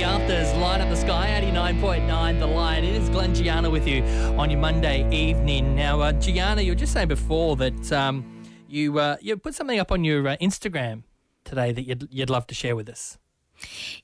The Afters light up the sky, 89.9 The Light. It is Glenn Gianna with you on your Monday evening. Now, uh, Gianna, you were just saying before that um, you uh, you put something up on your uh, Instagram today that you'd, you'd love to share with us.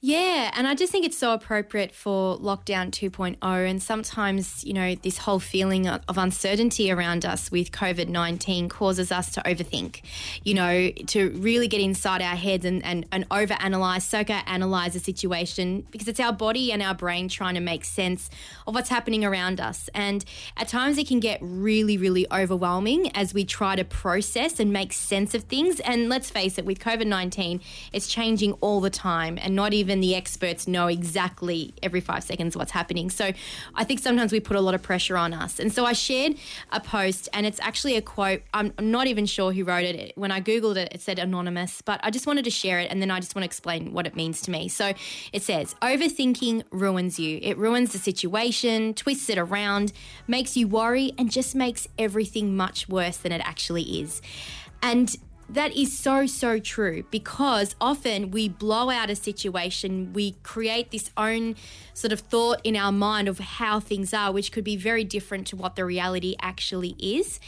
Yeah, and I just think it's so appropriate for lockdown 2.0. And sometimes, you know, this whole feeling of uncertainty around us with COVID 19 causes us to overthink, you know, to really get inside our heads and, and, and overanalyze, psychoanalyze the situation because it's our body and our brain trying to make sense of what's happening around us. And at times it can get really, really overwhelming as we try to process and make sense of things. And let's face it, with COVID 19, it's changing all the time and not even the experts know exactly every five seconds what's happening. So I think sometimes we put a lot of pressure on us. And so I shared a post, and it's actually a quote. I'm, not even sure who wrote it. When I Googled it, it said anonymous, but I just wanted to share it, and then I just want to explain what it means to me. So it says, Overthinking ruins you. It ruins the situation, twists it around, makes you worry, and just makes everything much worse than it actually is. And that is so, so true because often we blow out a situation, we create this own sort of thought in our mind of how things are, which could be very different to what the reality actually is.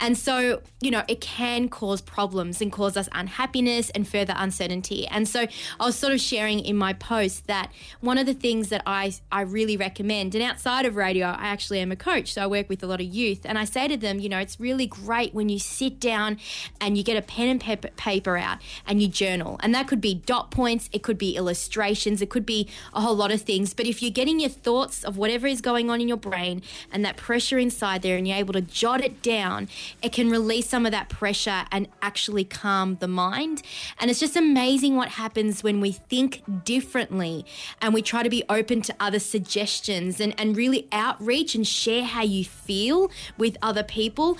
And so, you know, it can cause problems and cause us unhappiness and further uncertainty. And so I was sort of sharing in my post that one of the things that I, I really recommend, and outside of radio, I actually am a coach, so I work with a lot of youth, and I say to them, you know, it's really great when you sit down and you get a pen pen and paper out and you journal. And that could be dot points, it could be illustrations, it could be a whole lot of things. But if you're getting your thoughts of whatever is going on in your brain and that pressure inside there and you're able to jot it down, it can release some of that pressure and actually calm the mind. And it's just amazing what happens when we think differently and we try to be open to other suggestions and, and really outreach and share how you feel with other people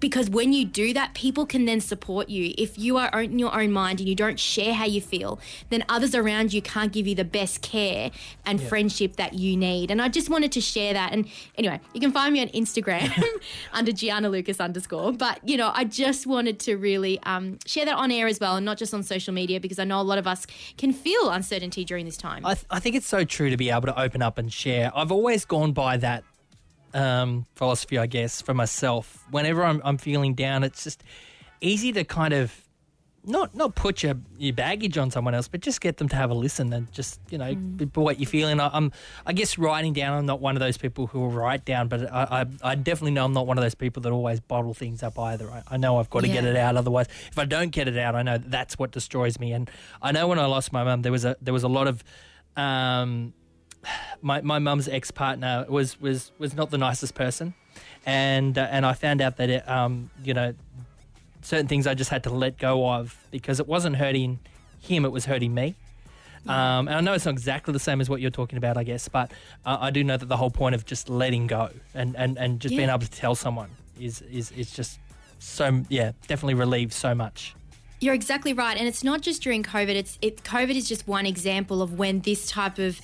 because when you do that, people can then support you. If you are in your own mind and you don't share how you feel, then others around you can't give you the best care and yeah. friendship that you need. And I just wanted to share that. And anyway, you can find me on Instagram under Gianna Lucas underscore. But, you know, I just wanted to really um, share that on air as well and not just on social media because I know a lot of us can feel uncertainty during this time. I, th- I think it's so true to be able to open up and share. I've always gone by that um, philosophy, I guess, for myself. Whenever I'm, I'm feeling down, it's just easy to kind of not not put your, your baggage on someone else, but just get them to have a listen and just you know mm. what you're feeling. I, am I guess writing down. I'm not one of those people who will write down, but I, I, I definitely know I'm not one of those people that always bottle things up either. I, I know I've got to yeah. get it out. Otherwise, if I don't get it out, I know that's what destroys me. And I know when I lost my mum, there was a there was a lot of um, my my mum's ex partner was was was not the nicest person, and uh, and I found out that it, um you know certain things I just had to let go of because it wasn't hurting him, it was hurting me. Um, and I know it's not exactly the same as what you're talking about, I guess, but uh, I do know that the whole point of just letting go and, and, and just yeah. being able to tell someone is, is, is just so, yeah, definitely relieves so much. You're exactly right, and it's not just during COVID. It's it. COVID is just one example of when this type of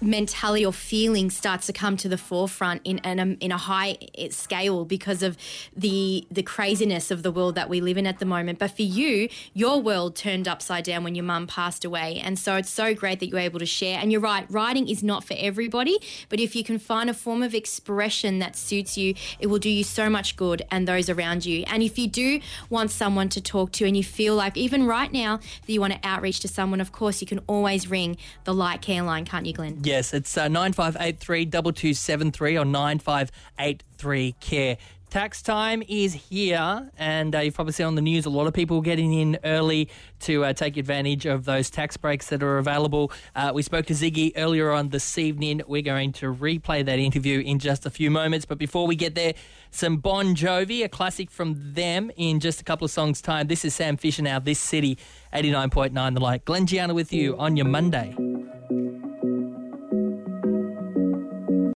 mentality or feeling starts to come to the forefront in in a, in a high eh, scale because of the the craziness of the world that we live in at the moment. But for you, your world turned upside down when your mum passed away, and so it's so great that you're able to share. And you're right, writing is not for everybody, but if you can find a form of expression that suits you, it will do you so much good and those around you. And if you do want someone to talk to, and you feel like even right now that you want to outreach to someone, of course you can always ring the Light Care line, can't you, Glenn? Yes, it's uh, 9583 2273 or 9583 care. Tax time is here, and uh, you've probably seen on the news a lot of people getting in early to uh, take advantage of those tax breaks that are available. Uh, we spoke to Ziggy earlier on this evening. We're going to replay that interview in just a few moments, but before we get there, some Bon Jovi, a classic from them, in just a couple of songs' time. This is Sam Fischer now, This City, 89.9 The Light. Glenn Gianna with you on your Monday.